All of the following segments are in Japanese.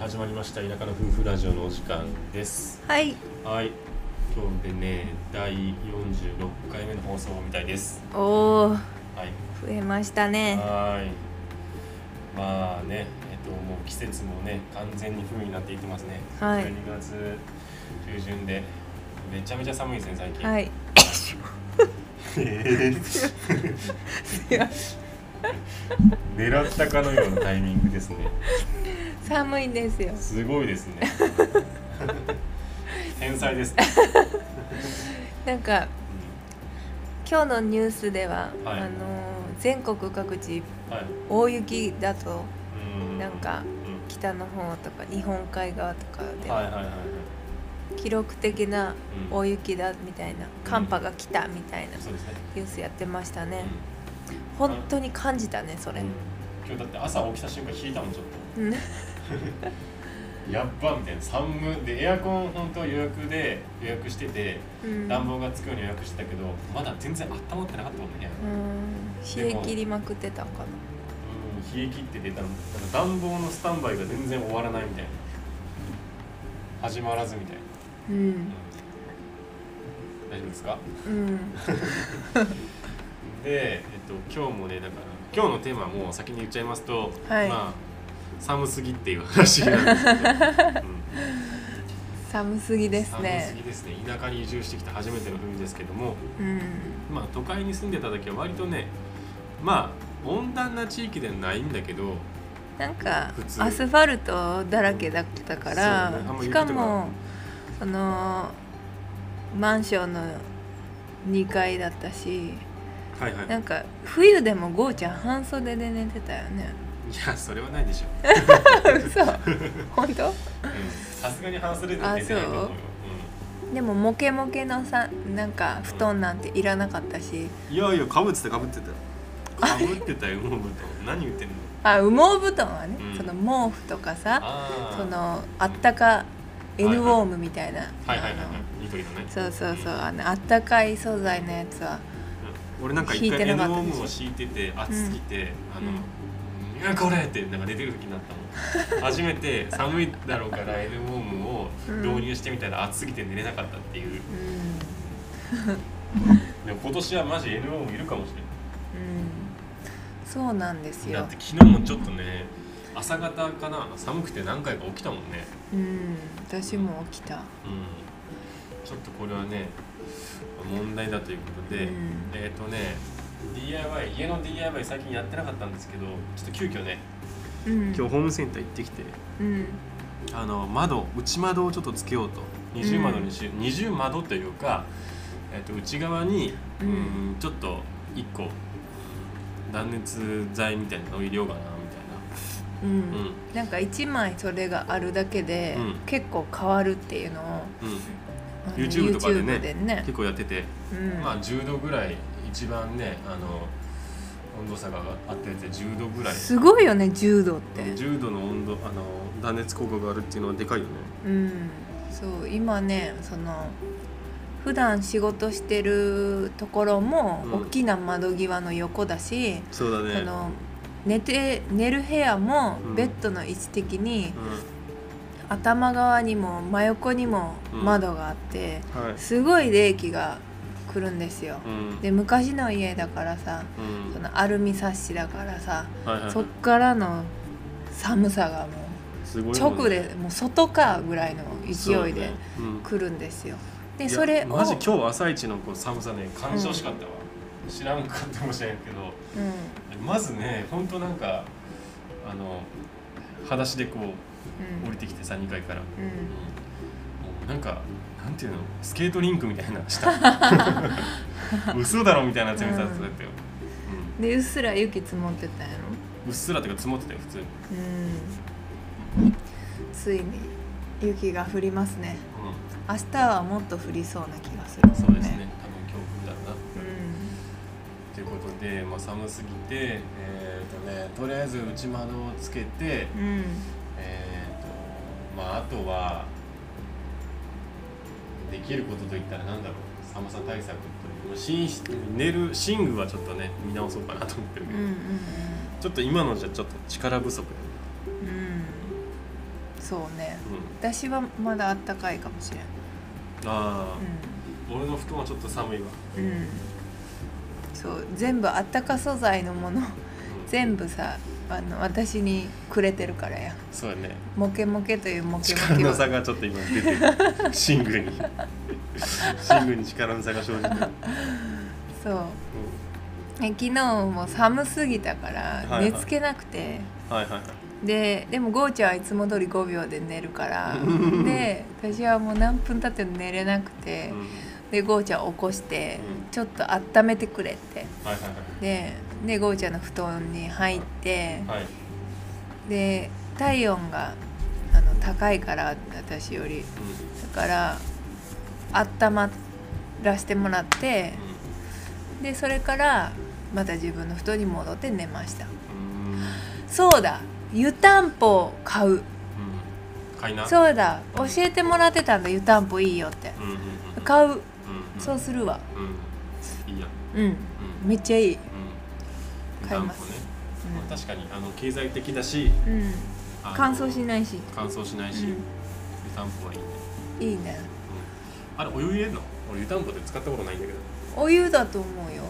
始まりました田舎の夫婦ラジオのお時間です。はい。はい。今日でね第46回目の放送みたいです。おおはい。増えましたね。はい。まあねえっともう季節もね完全に冬になっていってますね。はい。12月中旬でめちゃめちゃ寒いですね最近。はい。えー。狙ったかのようなタイミングですね寒いんですよ。すごいですね。天才ですね、なんか今日のニュースでは、はい。あの全国各地はい。大雪だとうん。なんかう北の方とか日本海側とかんではいはいはいはい。記録的なうん。大雪だみたいな寒波が来たみたいなニュースやってましたね。う本当に感じたねそれ。んうん。今日だって朝起きた瞬間引いたもんちょっうん。と やっばみたいな。寒でエアコン本当は予約で予約しててうん。暖房がつくように予約してたけどまだ全然温まってなかったもんね冷え切りまくってたんかな。うん冷え切っててなんか暖房のスタンバイが全然終わらないみたいな。始まらずみたいな、ううんん。大丈夫ですか？うん。で、えっと、今日もねだから今日のテーマはもう先に言っちゃいますと、はい。まあ寒すぎっていう話なんですけど、うん。寒すぎです寒すねぎですね。田舎に移住してきた初めての冬ですけども。うん。まあ都会に住んでた時は割とねまあ温暖な地域ではないんだけどなんかアスファルトだらけだったから、そうんましか。かもそのマンションの2階だったしはいはい。なんか冬でもゴーちゃん半袖で寝てたよね。いやそれはないでしょ。嘘。本当？うんさすがに半袖で寝てないと思う。よあでもモケモケのさなんか布団なんていらなかったし。うん、いやいやかぶってたかぶってた。かぶってたよもう何言ってんの？あ羽毛布団はね、うん。その毛布とかさあー。そのあったか N ウォームみたいな、はいはいはいはい。あの緑のね。そうそうそう。あのあったかい素材のやつはうん。俺なんか一いて N ウォなかったでしょームを敷いてて暑すぎて、あの、これってなんか寝てる時になったもん初めて 寒いだろうから N ウォームを導入してみたら暑すぎて寝れなかったっていう、でも今年はマジ N ウォームいるかもしれないうん、うん、そうなんですよ。だって昨日もちょっとね朝方かな寒くて何回か起きたもんね。うん。私も起きた。うん。ちょっとこれはね問題だということで、うん。えっ、とね DIY 家の DIY 最近やってなかったんですけどちょっと急遽ねうん。今日ホームセンター行ってきてうん。あの窓内窓をちょっとつけようと。二重窓にしよう、二重窓というか、えっと内側に、ううんん、ちょっと一個断熱材みたいなのを入れようかなみうんたいな。うん。なんか一枚それがあるだけで、うん。結構変わるっていうのをうん。YouTube とかでねね。結構やってて、うん。まあ10度ぐらい一番ねあの温度差があったやつで10度ぐらい。すごいよね10度って。10度の温度あの断熱効果があるっていうのはでかいよね。うん。そう今ねその普段仕事してるところもうん。大きな窓際の横だし、そうだね。その寝て寝る部屋もうん。ベッドの位置的にう頭側にも真横にもうん窓があって、んはい。すごい冷気が来るんですよ。うん。で昔の家だからさうん。そのアルミサッシだからさはいはい。そっからの寒さがもう直でもう外かぐらいの勢いそうでね。うん。来るんですよ。でいやそれをマジ今日朝一のこう寒さね感じてほしかったわ、知らんかったかもしれんけど。うん。まずねほんとなんかあの裸足でこううん。降りてきてさ2階から、うんなんかなんていうの？スケートリンクみたいな下。嘘だろみたいな冷たさだったよ、うん。でうっすら雪積もってたんやろ？うっすらっていうか積もってたよ普通に、うん。ついに雪が降りますね。明日はもっと降りそうな気がするうん、そうですね。多分今日降るだな。うということで、まあ、寒すぎてえっ、とねとりあえず内窓をつけてんうん。えっ、とまああとはできることといったらなんだろう。寒さ対策という寝室寝る寝具はちょっとね見直そうかなと思ってるけど、うんうんちょっと今のじゃちょっと力不足。うん。うんそうね。うん、私はまだあったかいかもしれん。ああ、俺の布団はちょっと寒いわ、うん、うん、そう全部あったか素材のもの。うん、全部さあの私にくれてるからや。そうやね。モケモケというモケモ力ケをの差がちょっと今出てる シングに。シングに力の差が生じてる、そう。え昨日も寒すぎたからいはい。寝つけなくて、うん、はいはいはい。ででもゴーちゃんはいつも通り5秒で寝るからで私はもう何分経っても寝れなくて、でゴーちゃん起こして、うん。ちょっと温めてくれって。はいはいはい。ででゴーちゃんの布団に入ってはい。で体温があの高いから私より。だから温まらせてもらってでそれからまた自分の布団に戻って寝ました。うん。うんそうだ湯たんぽを買う。うん。買いな。そうだ教えてもらってたんだ湯たんぽいいよって。うんうんうん。買う。うんうん。そうするわ。うん。いいや。うん。うん。めっちゃいいうん買います。担保ねうん。まあ確かにあの経済的だしうん。あの乾燥しないし。乾燥しないし、うん。湯たんぽはいいね、いいね。うん、あれお湯入れんの？俺湯たんぽで使ったことないんだけど。お湯だと思うよ。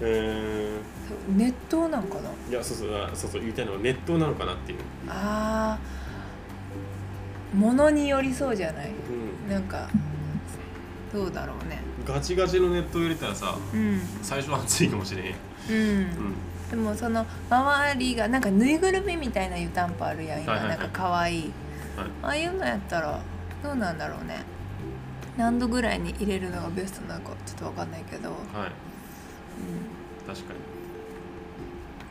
え熱湯なんかな。ー、いやそうそうあそうそう言いたいのは熱湯なのかなっていう、あー。物によりそうじゃない？うん、なんかどうだろうね。ガチガチの熱湯入れたらさうん。最初は熱いかもしれへん、うん、うん、でもその周りがなんかぬいぐるみみたいな湯たんぽあるやん今、はいはいはい。なんか可愛い。はい。ああいうのやったらどうなんだろうね。何度ぐらいに入れるのがベストなのかちょっと分かんないけど、はい。う確か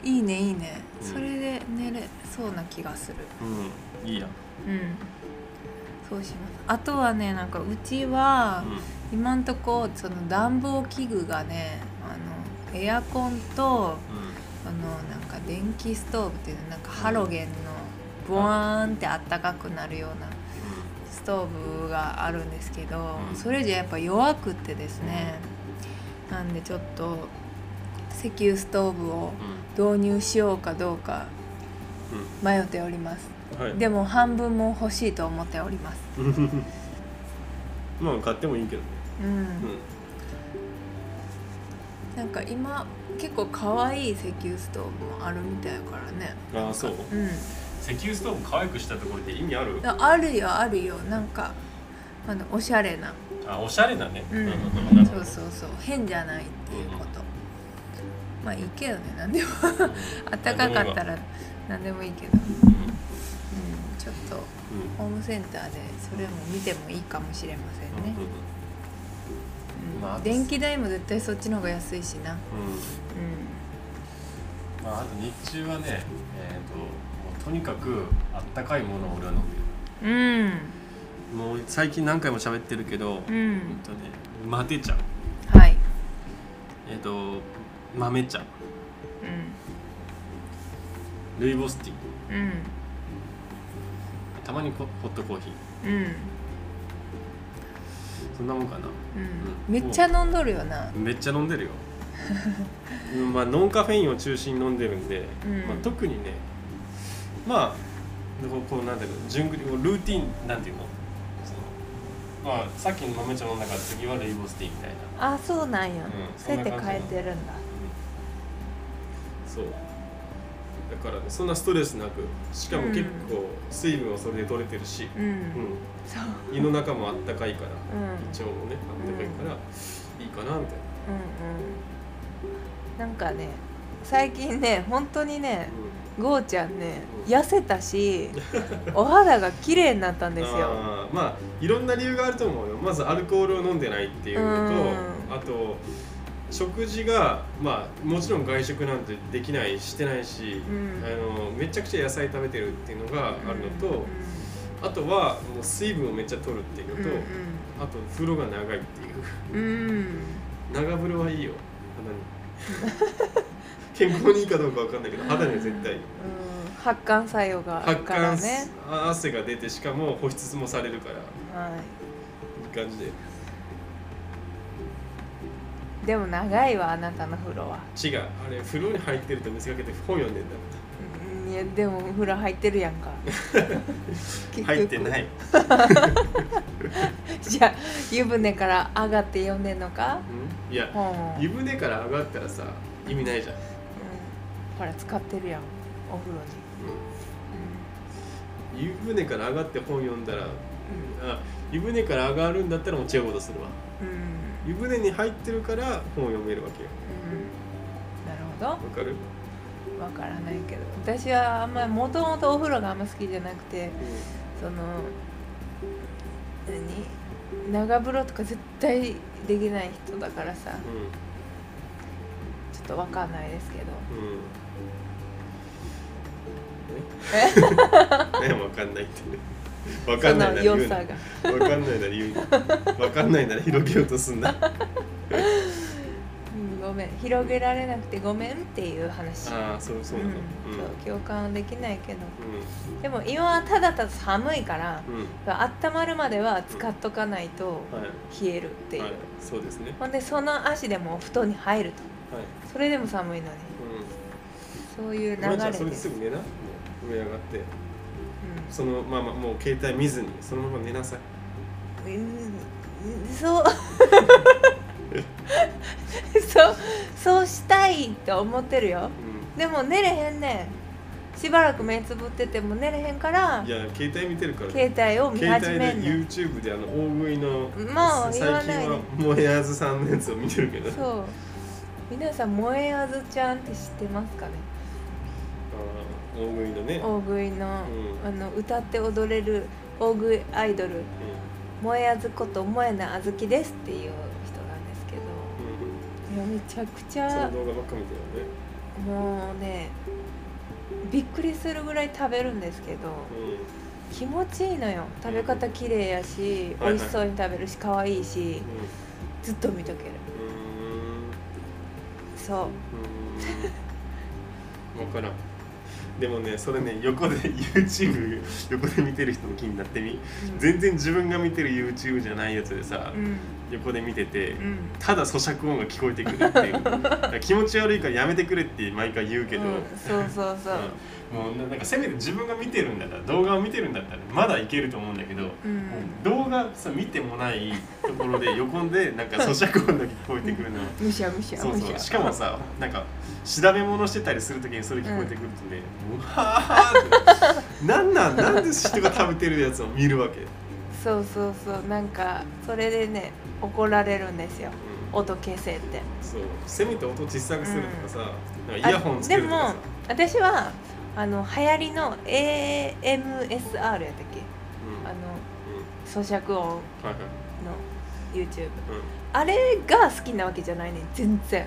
ん、いいねいいね、うん。それで寝れそうな気がする。にうん。いいやうん。そうします。あとはねなんかうちはうん。今んとこその暖房器具がねあのエアコンとあのなんか電気ストーブっていうのなんかハロゲンのボワーンってあったかくなるようなストーブがあるんですけど、うん。それじゃやっぱ弱くってですね、なんでちょっと石油ストーブを導入しようかどうかうん。迷っております。うんはい。でも半分も欲しいと思っております。まあ買ってもいいけどね。うん、うんなんか今結構可愛い石油ストーブもあるみたいからね。ああそう？うん。石油ストーブ可愛くしたところって意味ある？ああるよあるよ。なんかあのおしゃれな。あおしゃれだね。うん。そうそうそう。変じゃないっていうこと、まあいいけどね。何でも。うん。あったかかったら何でもいいけど、うん。うん、ちょっとうん。ホームセンターでそれも見てもいいかもしれませんね、うんうんまあ電気代も絶対そっちの方が安いしな。うん。うまあ、あと日中はね、えー、ともうとにかくあったかいものを俺は飲んでんうん。るもう最近何回も喋ってるけど、うえっんとねマテ茶。はい。えっ、と豆茶。うルイボスティー。んうん。たまにホホットコーヒー。うんそんなもんかな。うん。めっちゃ飲んどるよな。めっちゃ飲んでるよ。う んまあノンカフェインを中心に飲んでるんで、うん。まあ、特にねまあこうなんていうの順繰りルーティンなんていうの？まあさっきの豆茶飲んだから次はルイボスティーみたいな。あそうなんや、うんそうやって変えてるんだ。そうだからねそんなストレスなくしかも結構水分はそれで取れてるし、うん、胃の中もあったかいからうん。うん胃腸もねあったかいからいいかなみたいうんなんかね最近ね本当にねな、ゴーちゃんねうん。痩せたし お肌が綺麗になったんですよ。まあいろんな理由があると思うよ。まずアルコールを飲んでないっていうのと、うん。あと食事がまあもちろん外食なんてできないしてないし、うん。あのめちゃくちゃ野菜食べてるっていうのがあるのと、うん。あとはもう水分をめっちゃ取るっていうのと、うんあと風呂が長いっていう。うん。うん長風呂はいいよ肌に。健康にいいかどうかわかんないけど肌には絶対いい。うん。発汗作用がある発から汗、ねあ汗が出てしかも保湿もされるからはいいい感じででも長いわあなたの風呂は。違うあれ風呂に入ってると見せかけて本読んでんだういやでもお風呂入ってるやんか。入ってない。い じゃあ湯船から上がって読んでんのか？いやうん、うん、湯船から上がったらさ意味ないじゃん、ほら使ってるやんお風呂に。湯船から上がって本読んだらうあ湯船から上がるんだったらもう違うことするわ。んうん、うん湯船に入ってるから本を読めるわけよ。うん、なるほど。わかる、わからないけど。私はあんまりもともとお風呂があんま好きじゃなくてその何？長風呂とか絶対できない人だからさ。うちょっとわかんないですけど。んうん。え？え？わかんないってわかんないなら言うなその良さがわかんないなら言うかんないなら広げようとすんな。うんごめん。広げられなくてごめんっていう話。ああそうそうなの。うん。そう共感はできないけど。うでも今はただただ寒いからんうん。うん温まるまでは使っとかないとはい。冷えるっていう、はい。そうですね。ほんでその足でもお布団に入ると。はい。それでも寒いのに。うん。そういう流まあじゃあれそれですですぐ寝な。もう上上がって。うそのまあまあもう携帯見ずにそのまま寝なさい。そう。そうそうしたいと思ってるよ。うでも寝れへんねん。しばらく目つぶってても寝れへんからんいや携帯見てるから。携帯を見始めんねん。YouTube であの大食いのもう最言わないは燃えあずさんのやつを見てるけど。そう。皆さん萌えあずちゃんって知ってますかね？大食いのね。大食いの,、うん。あの歌って踊れる大食いアイドル。う萌えあずこと萌えなあずきですっていう人なんですけど。いやめちゃくちそのゃ動画ばっか見てるもうねびっくりするぐらい食べるんですけどよね気持ちいいのよ。食べ方綺麗やし美味しそうに食べるし可愛いしずっと見とける。そう。分からんでもねそれね横で YouTube 横で見てる人の気になってみ。うん。全然自分が見てる YouTube じゃないやつでさ、うん横で見てて、うん。ただ咀嚼音が聞こえてくるっていう。気持ち悪いからやめてくれって毎回言うけど、うんそうそうそう。うん。もうななんかせめて自分が見てるんだったら動画を見てるんだったらまだいけると思うんだけど、うん。動画さ見てもないところで横でなんか咀嚼音だけ聞こえてくるのむしゃむしゃそうそう。しかもさなんか調べ物してたりするときにそれ聞こえてくるとね、うわーって。なんなんなんで人が食べてるやつを見るわけ、そうそうそう。なんかそれでね怒られるんですよ。うん。音消せって。そう。せめて音小さくするとかさ、なんかイヤホンつけるとかさ。あでも私はあの流行りの AMSR やったっけ？うん。あのうん。咀嚼音のはいはい。YouTube うあれが好きなわけじゃないねん全然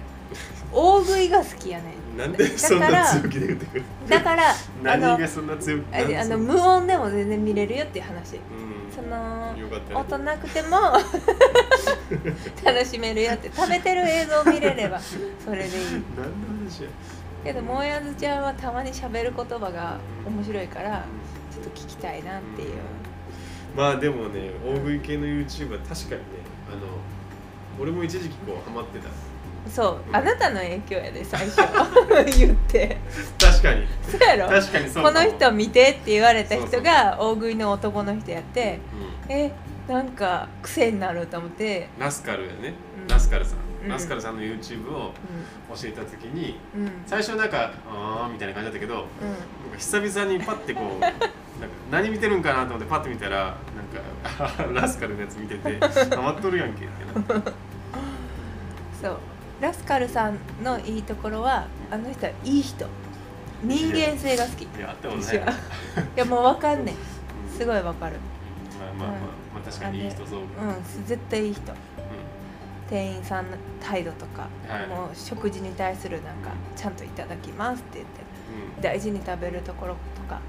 大食いが好きやねなんでそんな強気で言ってくる？だから あの何がそんな強気？ああの無音でも全然見れるよっていう話。うん。そのよかったね。音なくても 楽しめるよって。食べてる映像見れればそれでいい。何の話や？けどもやずちゃんはたまに喋る言葉が面白いからちょっと聞きたいなっていう。まあでもね大食い系の YouTube は確かにねあの俺も一時期こうハマってたそうあなたの影響やで最初 言って。確かに。そうやろ？確かにそうこの人見てって言われた人が大食いの男の人やってうえなんか癖になると思って。んラスカルやね、うん。ラスカルさん、うん。ラスカルさんの YouTube をう教えた時にんうん。最初なんかあーみたいな感じだったけどなんかう久々にパッてこうなんか何見てるんかなと思ってパッて見たらなんかラスカルのやつ見ててハマっとるやんけってな。そうラスカルさんのいいところはあの人はいい人。人間性が好き。いやあってもないやもうわかんねん。すごいわかる。まあまあまあ、まあ確かにいい人そう、うんうん絶対いい人。店員さんの態度とか、はい。もう食事に対するなんかちゃんといただきますって言ってうん。大事に食べるところとか。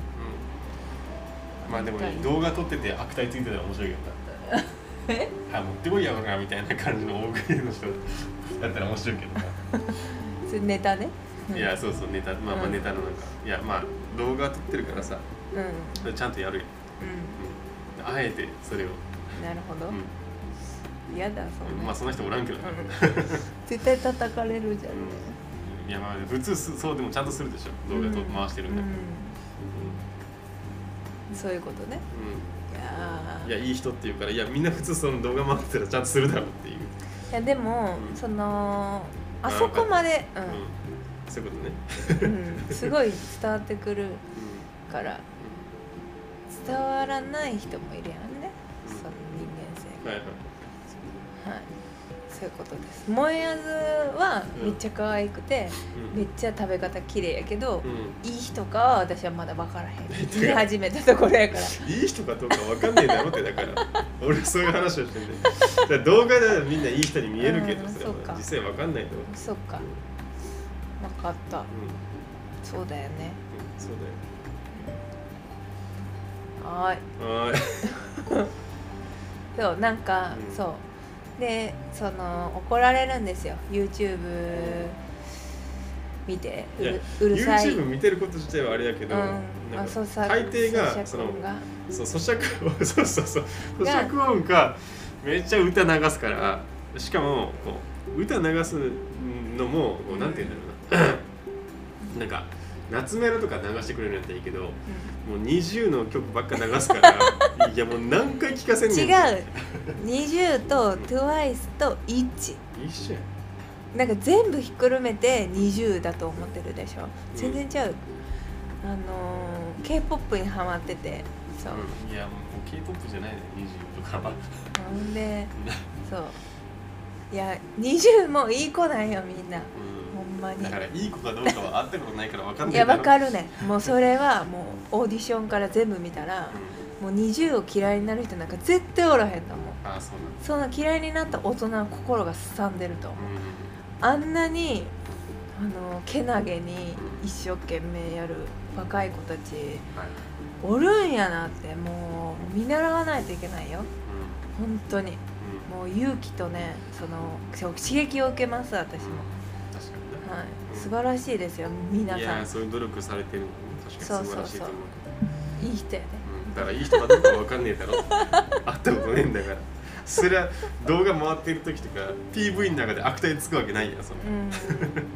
うん。まあでもね動画撮ってて悪態ついてたら面白いけどなえ？あ持ってこいやろなみたいな感じの大食いの人。だったら面白いけどな。それネタね。いやそうそうネタ。まあまあうんネタのなんか、いやまあ動画撮ってるからさ。うん。ちゃんとやるよ、うん、あえてそれを、なるほど。うん。嫌だそんなまあその人おらんけど。な、うん。絶対叩かれるじゃん。ねうん。いやまあ普通すそうでもちゃんとするでしょ。動画と回してるんだから、うん。そういうことね。うんいやー。いやいい人っていうからいやみんな普通その動画回ってたらちゃんとするだろうっていう、いやでも、うん。そのあそこまで、うん。そういうことね、うん。うん、すごい伝わってくるうから伝わらない人もいるやんね、うん。その人間性ん、はいはい。はいそういうことです。萌えあずはうんめっちゃ可愛くて、うん。めっちゃ食べ方綺麗やけど、うん。いい人かは私はまだ分からへん。見始めたところやから。いい人かどうかわかんねえだろってだから。俺そういう話をしてんだよだから動画ではみんないい人に見えるけどそれはうんそうか。実際わかんないと。そっか。分かった。うん、そうだよね。うん、そうだよ。はーい。そうなんか、うん。そうでその怒られるんですよ。YouTube 見て。うるうるさい。YouTube 見てること自体はあれやけど、うん。なんあ大抵が。そのそう咀嚼音 そうそうそう。が。咀嚼音かめっちゃ歌流すからしかもこう歌流すのもこうなんて言うんだろうな。なんか夏メロとか流してくれるんやったらいいけどもう20の曲ばっか流すから いやもう何回聴かせんねん。違う。20と TWICE と1一緒や。なんか全部ひっくるめて20だと思ってるでしょ。全然違う、あのー、k p o p にハマっててそう、うん、いやもう K-POP じゃないね20とかは。ほんでそう。いや20もいい子なんよみんな。うほんまに。んだからいい子かどうかは会ったことないから分かんないいやわかる、るねもうそれはもうオーディションから全部見たらもう20を嫌いになる人なんか絶対おらへんと思う。ああそうなんだ。そんな嫌いになった大人は心がすさんでると思う。うあんなにあのけなげに一生懸命やる若い子たちおるんやなってもう見習わないといけないよ。う本当に。もう勇気とねその刺激を受けます私も、素晴らしいですよ皆いさん。やそういう努力されてる。確かに素晴らしいと思う。いい人やね。うん。だからいい人かどうか分かんねえだろ。会ったことねえんだから。そりゃ動画回ってる時とか PV の中で悪態つくわけないやんその、うん。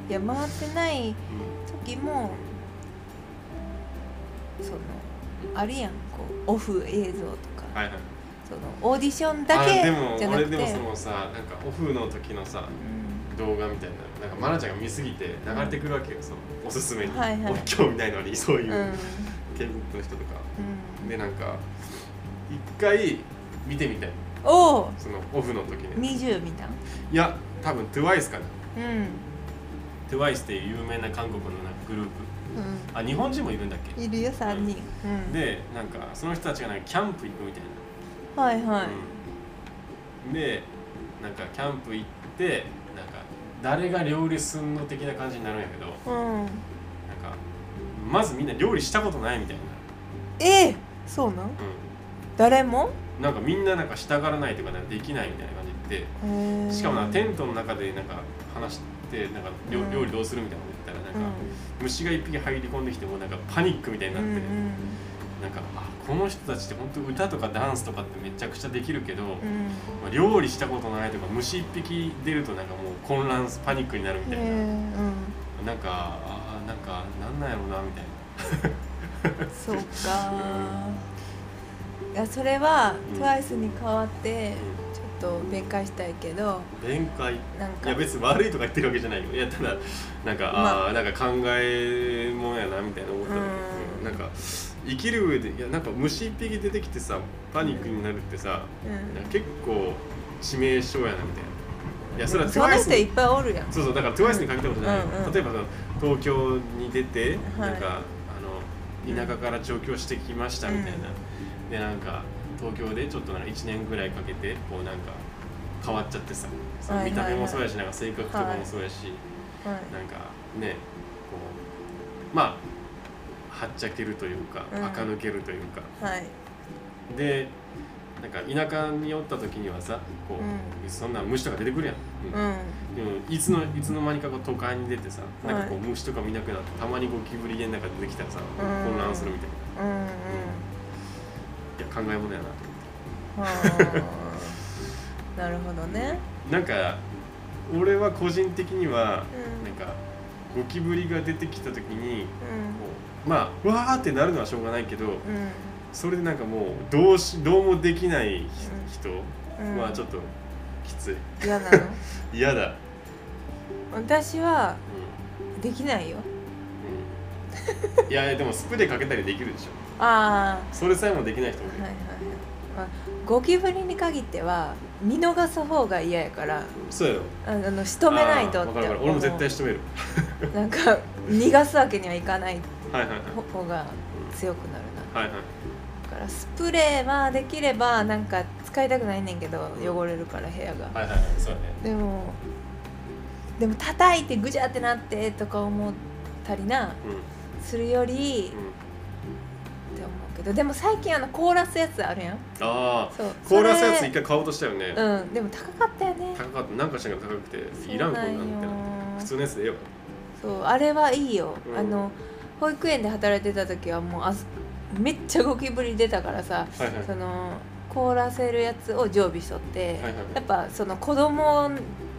いや回ってないうん時もそのあるやんこうオフ映像とか。はいはい。そのオーディションだけあでもじゃなくて。俺でもそのさなんかオフの時のさうん。動画みたいななんか愛菜ちゃんが見すぎて流れてくるわけよそのおすすめに、はいはい。俺興味ないのにそういううん。k p o p の人とか。うん。でなんか一回見てみたい。おお。そのオフの時に。20見たん？いや多分 TWICE かな。うん、TWICE っていう有名な韓国のなんかグループ。あ日本人もいるんだっけ？うん、いるよ3人、うん、でなんかその人たちがなんかキャンプ行くみたいな。はいはい、うん。でなんかキャンプ行って誰が料理すんの的な感じになるんやけどうん。なんかまずみんな料理したことないみたいな、えー、そうなん？う誰も？ん、なんかみんななんかしたがらないとかなんかできないみたいな感じでへーしかもなテントの中でなんか話してなんか料,、うん。料理どうするみたいなこと言ったらなんか、う虫が一匹入り込んできてもなんかパニックみたいになって、んうんうんなんかあこの人たちって本当歌とかダンスとかってめちゃくちゃできるけど、うん。まあ料理したことないとか虫一匹出るとなんかもう混乱パニックになるみたいな、へーうん。なんかあなんかなんなんやろうなみたいな。そうか。いやそれはうん TWICE に代わってちょっと弁解したいけど弁解？なんか。いや別に悪いとか言ってるわけじゃないよ。いやただなんか、まあ。あーなんか考えもんやなみたいな思っただけうん。なんか生きる上でいやなんか虫一匹出てきてさパニックになるってさ、うん。結構致命傷やなみたいな。いやそれは TWICE に人いっぱいおるやん。そうそうだから TWICE に限ったことじゃない。よ、うんうん。例えばその東京に出て、はい。なんかあの田舎から上京してきましたみたいな、でなんか東京でちょっとなんか1年ぐらいかけてこうなんか変わっちゃってさ、見た目もそうやしなんか性格とかもそうやし、はい。なんかねこうまあはっちゃけるというかうん。垢抜けるというか、はい。でなんか田舎におった時にはさこう、うそんな虫とか出てくるやん、うん。うん。でもいつのいつの間にかこう都会に出てさなんかこうは虫とか見なくなってたまにゴキブリ家の中で出てきたらさうん。混乱するみたいな。うんうん。いや考えものやなと思はあ。なるほどね。ってなんか俺は個人的にはうん。なんかゴキブリが出てきた時にまあわーってなるのはしょうがないけどそれでなんかもうどうしどうもできない人うん。はちょっときつい。嫌なの？嫌だ、私はうできないよ。んうん、いやでもスプレーかけたりできるでしょ。あそれさえもできない人もいる、あはいはい。ゴキブリに限っては見逃す方が嫌やからそうやろ。ああの仕留めないとって俺も絶対仕留める。なんか逃がすわけにはいかないはいはいはい方が強くなるな。はいはい。だからスプレーはできればなんか使いたくないねんけど汚れるから部屋が。はいはいはいそうだね。でもでも叩いてぐじゃってなってとか思ったりなうするよりん、うん、って思うけど。でも最近あの凍らすやつあるやん。ああそう。凍らすやつ一回買おうとしたよね、うん。でも高かったよね。高かった。なんかしらんが高くていらんこんなんってな。って普通のやつでええわ。そう。あれはいいよ、うん。あの保育園で働いてた時はもうあずめっちゃゴキブリ出たからさはいはい。その凍らせるやつを常備しとって、はいはいやっぱその子供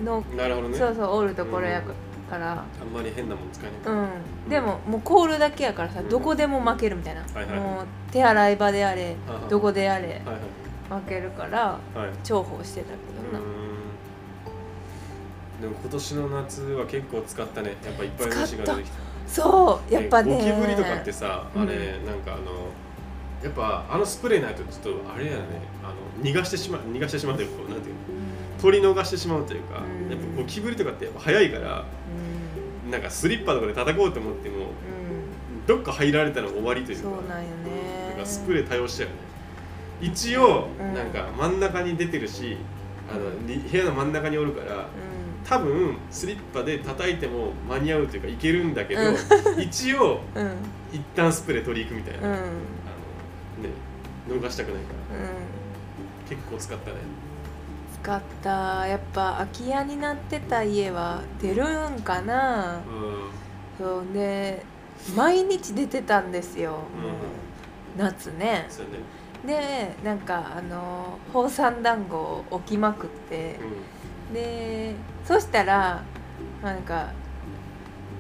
の、なるほどね。そうそうおるところやから、あんまり変なもん使えないううん。でももう凍るだけやからさ、うん。どこでも負けるみたいな、はいはいもう手洗い場であれどこであれはいはい。負けるからはい。重宝してたけどな、でも今年の夏は結構使ったね。やっぱいっぱい虫が出てきたそうやっぱね。ゴキブリとかってさあれ、うんなんかあのやっぱあのスプレーないとちょっとあれやね。あの逃がしてしまう逃がしてしまうというかこうなんていうの？うん取り逃してしまうというか、うん。やっぱゴキブリとかってやっぱ早いからうん。なんかスリッパとかで叩こうと思ってもうん。どっか入られたら終わりというかそうなんよね。なんかスプレー多用したよね。一応うん。なんか真ん中に出てるし、あのに部屋の真ん中におるからう多分スリッパで叩いても間に合うというかいけるんだけど、う一応んうん。一旦スプレー取り行くみたいな、うん。あのね逃したくないから。うん。結構使ったね。使った。やっぱ空き家になってた家は出るんかな。うそうで毎日出てたんですよ、ん、うん、夏ね。でなんかあの宝山団子を置きまくってでそしたらなんか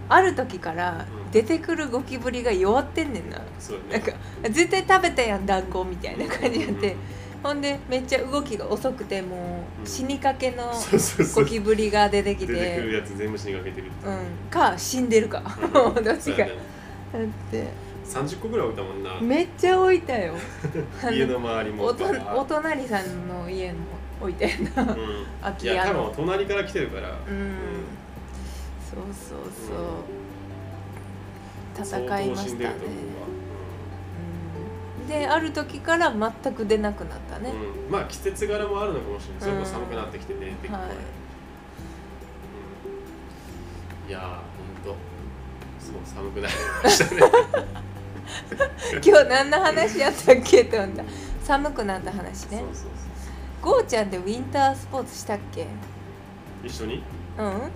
ある時からうん出てくるゴキブリが弱ってんねんな。うんそうなんか絶対食べたやん団子みたいな感じになって。うんほんでめっちゃ動きが遅くてもう死にかけのゴキブリが出てき出てくるてやつ全部死にかけてるってう。ん。か死んでるか。うん。どっちか。だって。30個ぐらい置いたもんな。めっちゃ置いたよ。あ 家の周りもおとお隣さんの家も置いてんな。うん。空いや多分隣から来てるから。うん。そうそうそう。戦いましたね。ううん。である時から全く出なくなったね。わ、うん。まあ季節柄もあるのかもしれない。それこそ寒くなってきて出てくるはいうん。いやーほんと。そう寒くなりましたね。今日何の話やったっけって思った。寒くなった話ね。そうそうそゴーちゃんでウィンタースポーツしたっけ？う一緒に？うん。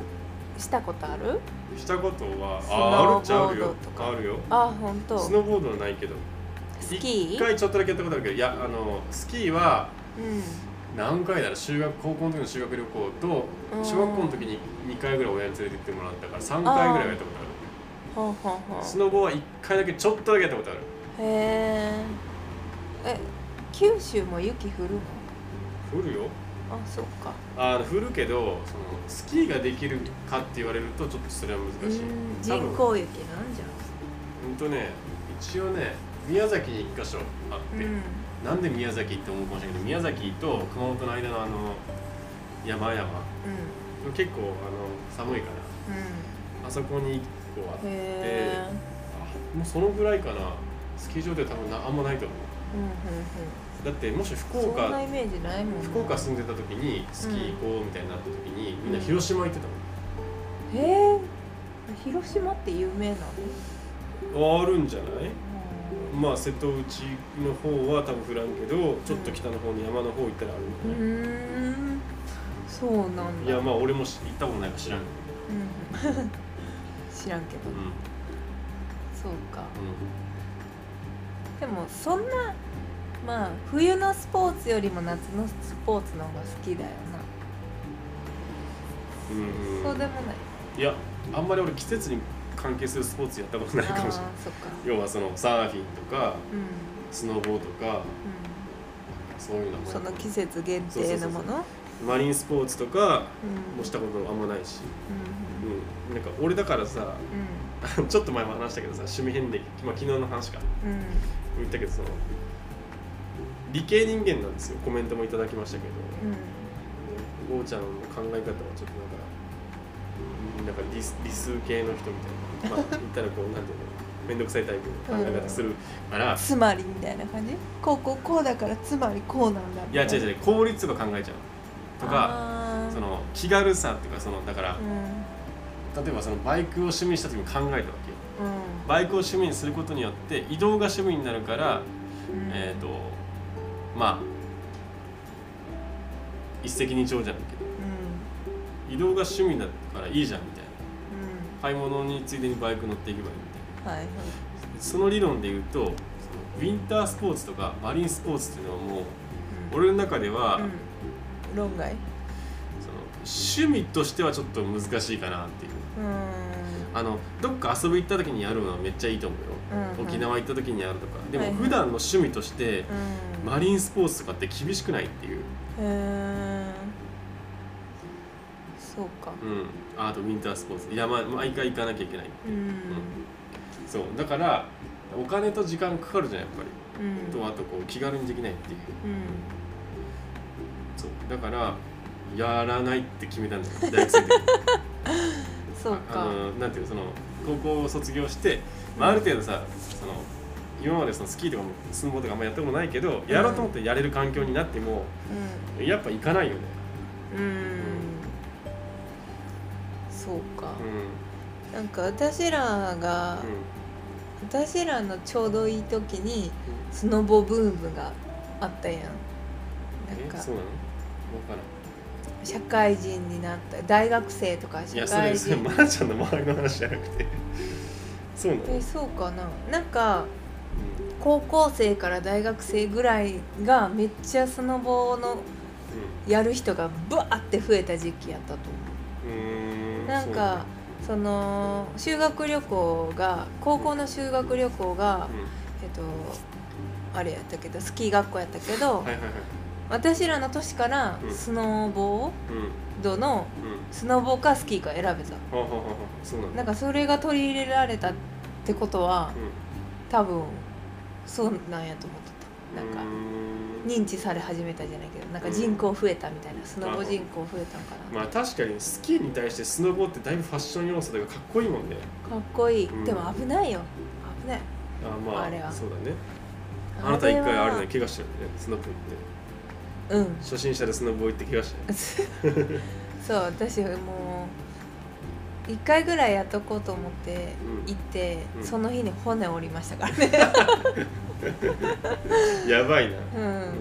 したことある？したことはスああるノーボーっちゃあるよ。あるよ。あ本当。スノーボードはないけど。スキー？一回ちょっとだけやったことあるけどいやあのスキーはうん。何回だろ？う修学高校の時の修学旅行とうん。小学校の時に2回ぐらい親に連れて行ってもらったから3回ぐらいはやったことある。ほうほうほう。スノボは1回だけちょっとだけやったことある。へええ九州も雪降るの？降るよ。あそっか。あの降るけどそのスキーができるかって言われるとちょっとそれは難しい。人工雪なんじほん。とね一応ね宮崎に1箇所あって、ゃんうん。なんで宮崎って思うかもしれないけど宮崎と熊本の間のあの山々。う結構あの寒いかんうん。らあそこに1個あってもうそのぐらいかな。スキー場では多分なあんまないと思う。うんうんだってもし福岡福岡住んでた時にスキー行こうみたいになった時に、みんな広島行ってたもん、へえ。広島って有名なの？あるんじゃない？うん。まあ瀬戸内の方は多分降らんけどちょっと北の方に山の方行ったらあるうんじゃない、ーん。そうなんだ。いやまあ俺もし行ったことないから知らん。けどうん。知らんけど。うん。そうか。うでもそんなまあ冬のスポーツよりも夏のスポーツの方が好きだよな、んうん。うんそうでもない。いやあんまり俺季節に関係するスポーツやったことないかもしれない。要はそのサーフィンとかうん。スノボーとかそういうのもその季節限定のもの？マリンスポーツとかうん。もしたことあんまないし、うん。うん、なんか俺だからさう ちょっと前も話したけどさ趣味変歴、まあ、昨日の話か。んうん。言ったけどその理系人間なんですよ。コメントもいただきましたけど、うん。ゴーちゃんの考え方はちょっとなんかうんなんか理理数系の人みたいな。まあ 言ったらこうなんていうの。面倒くさいタイプの考え方するから、つまりみたいな感じ？こうこうこうだからつまりこうなんだいや違う違う。効率とか考えちゃうとかその気軽さっていうかそのだから、うん。例えばそのバイクを趣味にした時に考えたわけよ。うん。バイクを趣味にすることによって移動が趣味になるから、うん。えっ、とまあ一石二鳥じゃないけどうん。移動が趣味だからいいじゃんみたいな。う買い物についでにバイク乗っていけばいいみたいんはいはい。なその理論で言うとそのウィンタースポーツとかマリンスポーツっていうのはもう俺の中では、うん。論外？その趣味としてはちょっと難しいかなっていう。うんあのどっか遊び行った時にやるのはめっちゃいいと思うよ、うん沖縄行った時にやるとか。でも普段の趣味としてうん。マリンスポーツとかって厳しくないっていう、へー。そうか。うん、ああとウィンタースポーツ。山毎回行かなきゃいけないう。ん。そう。だからお金と時間かかるじゃんやっぱり、うん。とあとこう気軽にできないっていう。うん。そう。だからやらないって決めたんだよ大学生の時 そうあかのなんていうのその高校を卒業して、まあ、ある程度さその今までそのスキーとかもスノボとかあんまやったことないけど、やろうと思ってやれる環境になってもやっぱ行かないよね。うん。うん。そうか。うなんか私らがん、うん。私らのちょうどいい時にスノボブームがあったやん。なんかえそうなの？分からん社会人になった大学生とかい社やそれ会人。それまなちゃんの周りの話じゃなくて。そうなの、えそうかな。なんか高校生から大学生ぐらいがめっちゃスノボのやる人がブワーって増えた時期やったと思う。んうんなんかその修学旅行が高校の修学旅行がそうえっとあれやったけどスキー学校やったけど、うんはいはいはい私らの年からうん。スノーボーうんドのうん。スノボかスキーか選べた。はあはあは。あそうなんだ。なんかそれが取り入れられたってことは多分そうなんやと思ってた。なんか認知され始めたじゃないけどなんか人口増えたみたいなスノボ人口増えたんかな。まあ確かにスキーに対してスノボってだいぶファッション要素とかかっこいいもんね。かっこいい、うん。でも危ないよ。危ない。あまああれは。そうだね。あなた一回あれはね怪我したよねスノボ行ってうん。初心者でスノボ行って怪我した そう私もう1回ぐらいやっとこうと思ってうん。行って、うん。その日に骨折りましたからね。やばいな。うん。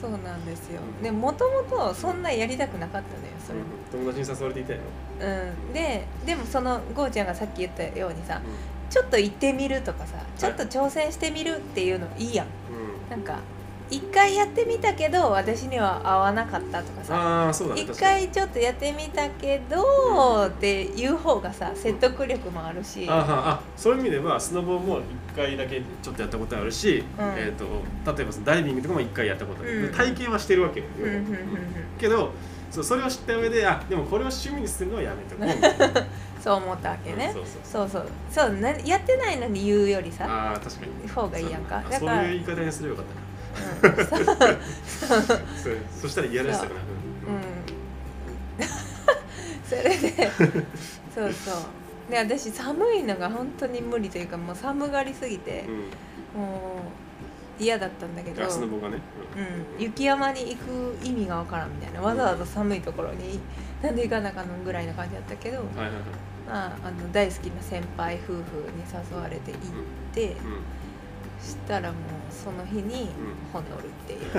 そうなんですよ。うん。でもともとそんなやりたくなかったのよそれ、うん。友達に誘われていたようん、ででもそのゴーちゃんがさっき言ったようにさちょっと行ってみるとかさちょっと挑戦してみるっていうのいいやん。うん。なんか一回やってみたけど私には合わなかったとかさ。一確かに。回ちょっとやってみたけどっていう方がさ説得力もあるし、あはあそういう意味ではスノボも一回だけちょっとやったことあるし、うん。えー、と例えばそのダイビングとかも一回やったことある、うん。体験はしてるわけよ、うんうんうんうん。けどそうそれを知った上であでもこれを趣味にするのはやめとこう。みたいなそう思ったわけね、そうそうそう。そうそう。なやってないのに言うよりさああ確かに。方がいいやんか。そうだからそういう言い方にすればよかったな。うんそう。そうそしたら嫌らしさかなうん。それでそうそう。で私寒いのが本当に無理というかもう寒がりすぎてうん、もう嫌だったんだけどね、うん、雪山に行く意味がわからんみたいな。わざわざ寒いところになんで行かなあかんのぐらいの感じだったけど、まあ、あの大好きな先輩夫婦に誘われて行って、うしたらもうその日に骨折るっていう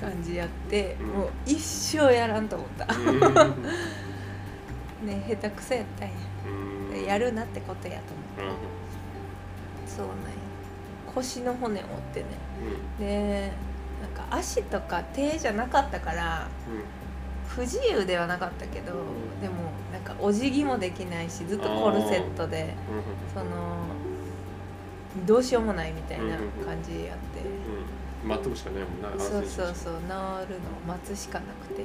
感じやって、うん。もう一生やらんと思った、ね下手くそやったんや、うん。やるなってことやと思うん。うそうなんや。腰の骨折ってね。うん。でなんか足とか手じゃなかったから不自由ではなかったけどでもなんかお辞儀もできないしずっとコルセットでそのどうしようもないみたいな感じやって、うん、待っとくしかないもんな。そうそうそう治るのを待つしかなくて。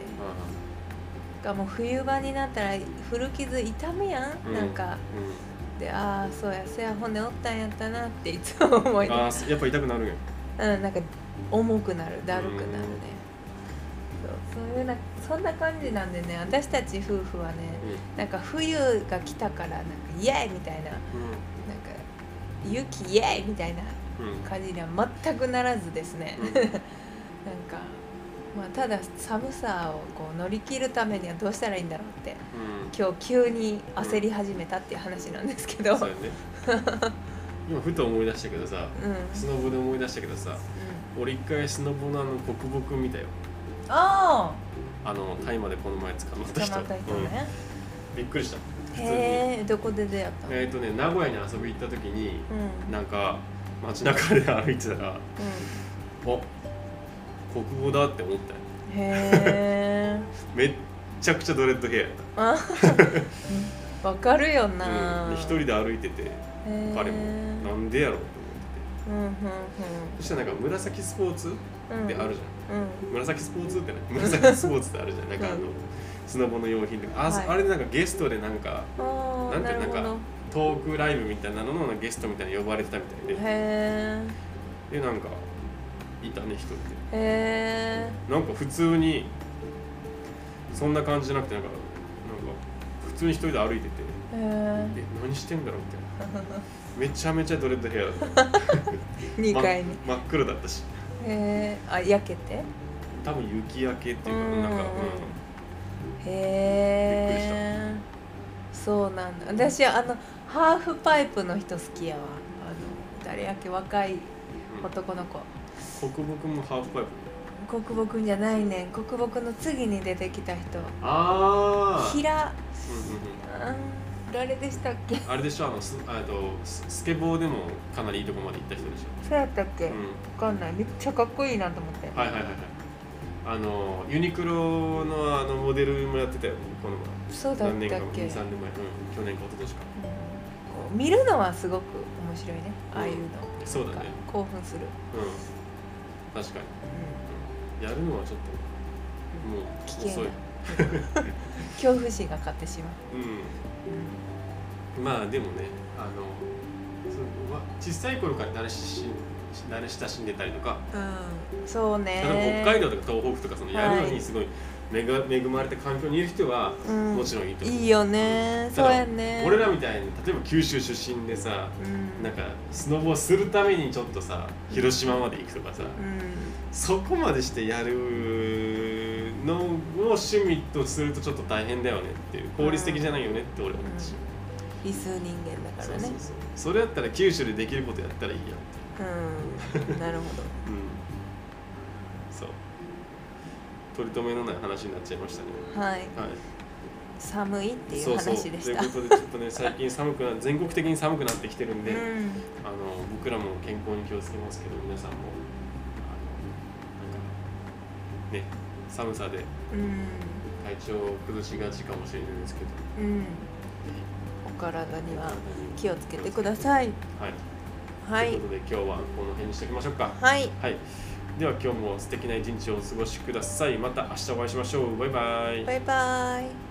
がもう冬場になったら古傷痛むやん、うん。なんか。うん。でああそうやせや骨折ったんやったなっていつも思い出ああやっぱ痛くなるんや。うんなんか重くなる。だるくなるね。うん。そうそういうなそんな感じなんでね私たち夫婦はねなんか冬が来たからなんかイエーイみたいな雪イエーイみたいなうん。うん感じには全くならずですね、うん。なんか、まあ、ただ寒さをこう乗り切るためにはどうしたらいいんだろうってうん。今日急に焦り始めたっていう話なんですけど、そうやね。今ふと思い出したけどさうん。スノボで思い出したけどさうん。俺一回スノボのあの国木見たよ。ああのタイまでこの前捕まったあ人ね、びっくりした普へえどこで出会ったの、えっ、とね名古屋に遊び行った時にうん。なんか街中で歩いてたらうお国語だって思ったよ。ん、へ えめっちゃくちゃドレッドヘアやっあわかるよた、な、うん。で一人で歩いててへー。彼もなんでやろうとうんうん思っててそしたらなんか紫スポーツうんってあるじゃん、うん。紫スポーツってね紫スポーツってあるじゃん。なんかあの、うんスノボの用品とか。あ,、はい。あれでなんかゲストでなんかなんていうなんかトークライブみたいなののゲストみたいに呼ばれてたみたいで。へでなんかいたね一人で。えへなんか普通にそんな感じじゃなくてなんかなんか普通に一人で歩いてて。え何してんだろうみたいな。めちゃめちゃドレッドヘアだった。え2階に。真真っ黒だったし。へえあ焼けて？多分雪焼けっていううんかなんか、へえそうなんだ私あのハーフパイプの人好きやわ。あの誰やっけ若いうん男の子。うん、国木もハーフパイプ。国木じゃないねん国木の次に出てきた人。ああ、平。うんうん誰でしたっけ？あれでしょあのスあとススケボーでもかなりいいとこまで行った人でしそうやったっけ、ょ、うん、わかんない。めっちゃかっこいいなと思って。はいはいはいはいあのユニクロのあのモデルもやってたよねこのそうだったっけ？何年か前。23年前、うん、去年か一昨年か。こう見るのはすごく面白いね。ああいうの、そうだね。興奮する、うん。確かに、ううん、やるのはちょっともう危険遅い。だ恐怖心が勝ってしまう、うん。まあでもねあのそうわ小さい頃から慣れし慣れ親しんでたりとか。うん、そうね。北海道とか東北とかそのやるのはいにすごい恵が恵まれた環境にいる人はうん。もちろんいいと思う、いいよね。そうやね。俺らみたいに例えば九州出身でさうん。なんかスノボするためにちょっとさ広島まで行くとかさ、うん。そこまでしてやるのを趣味とするとちょっと大変だよねっていう効率的じゃないよねって俺は思ったし、理数人間だからね。そうそうそう。それやったら九州でできることやったらいいやって。いううん。なるほど。うん。そう。取り留めのない話になっちゃいましたね。はい。はい。寒いっていうそうそう。話でした。ということでちょっとね最近寒くな全国的に寒くなってきてるんで、うん。あの僕らも健康に気をつけますけど皆さんも。あのなんかね寒さでうん。体調を崩しがちかもしれないですけど。うん。ぜお体には。ひ気をつけてください。はい、はい。ということで今日はこの辺にしておきましょうか。はい。はい。では今日も素敵な一日をお過ごしください。また明日お会いしましょう。バイバイ。バイバイ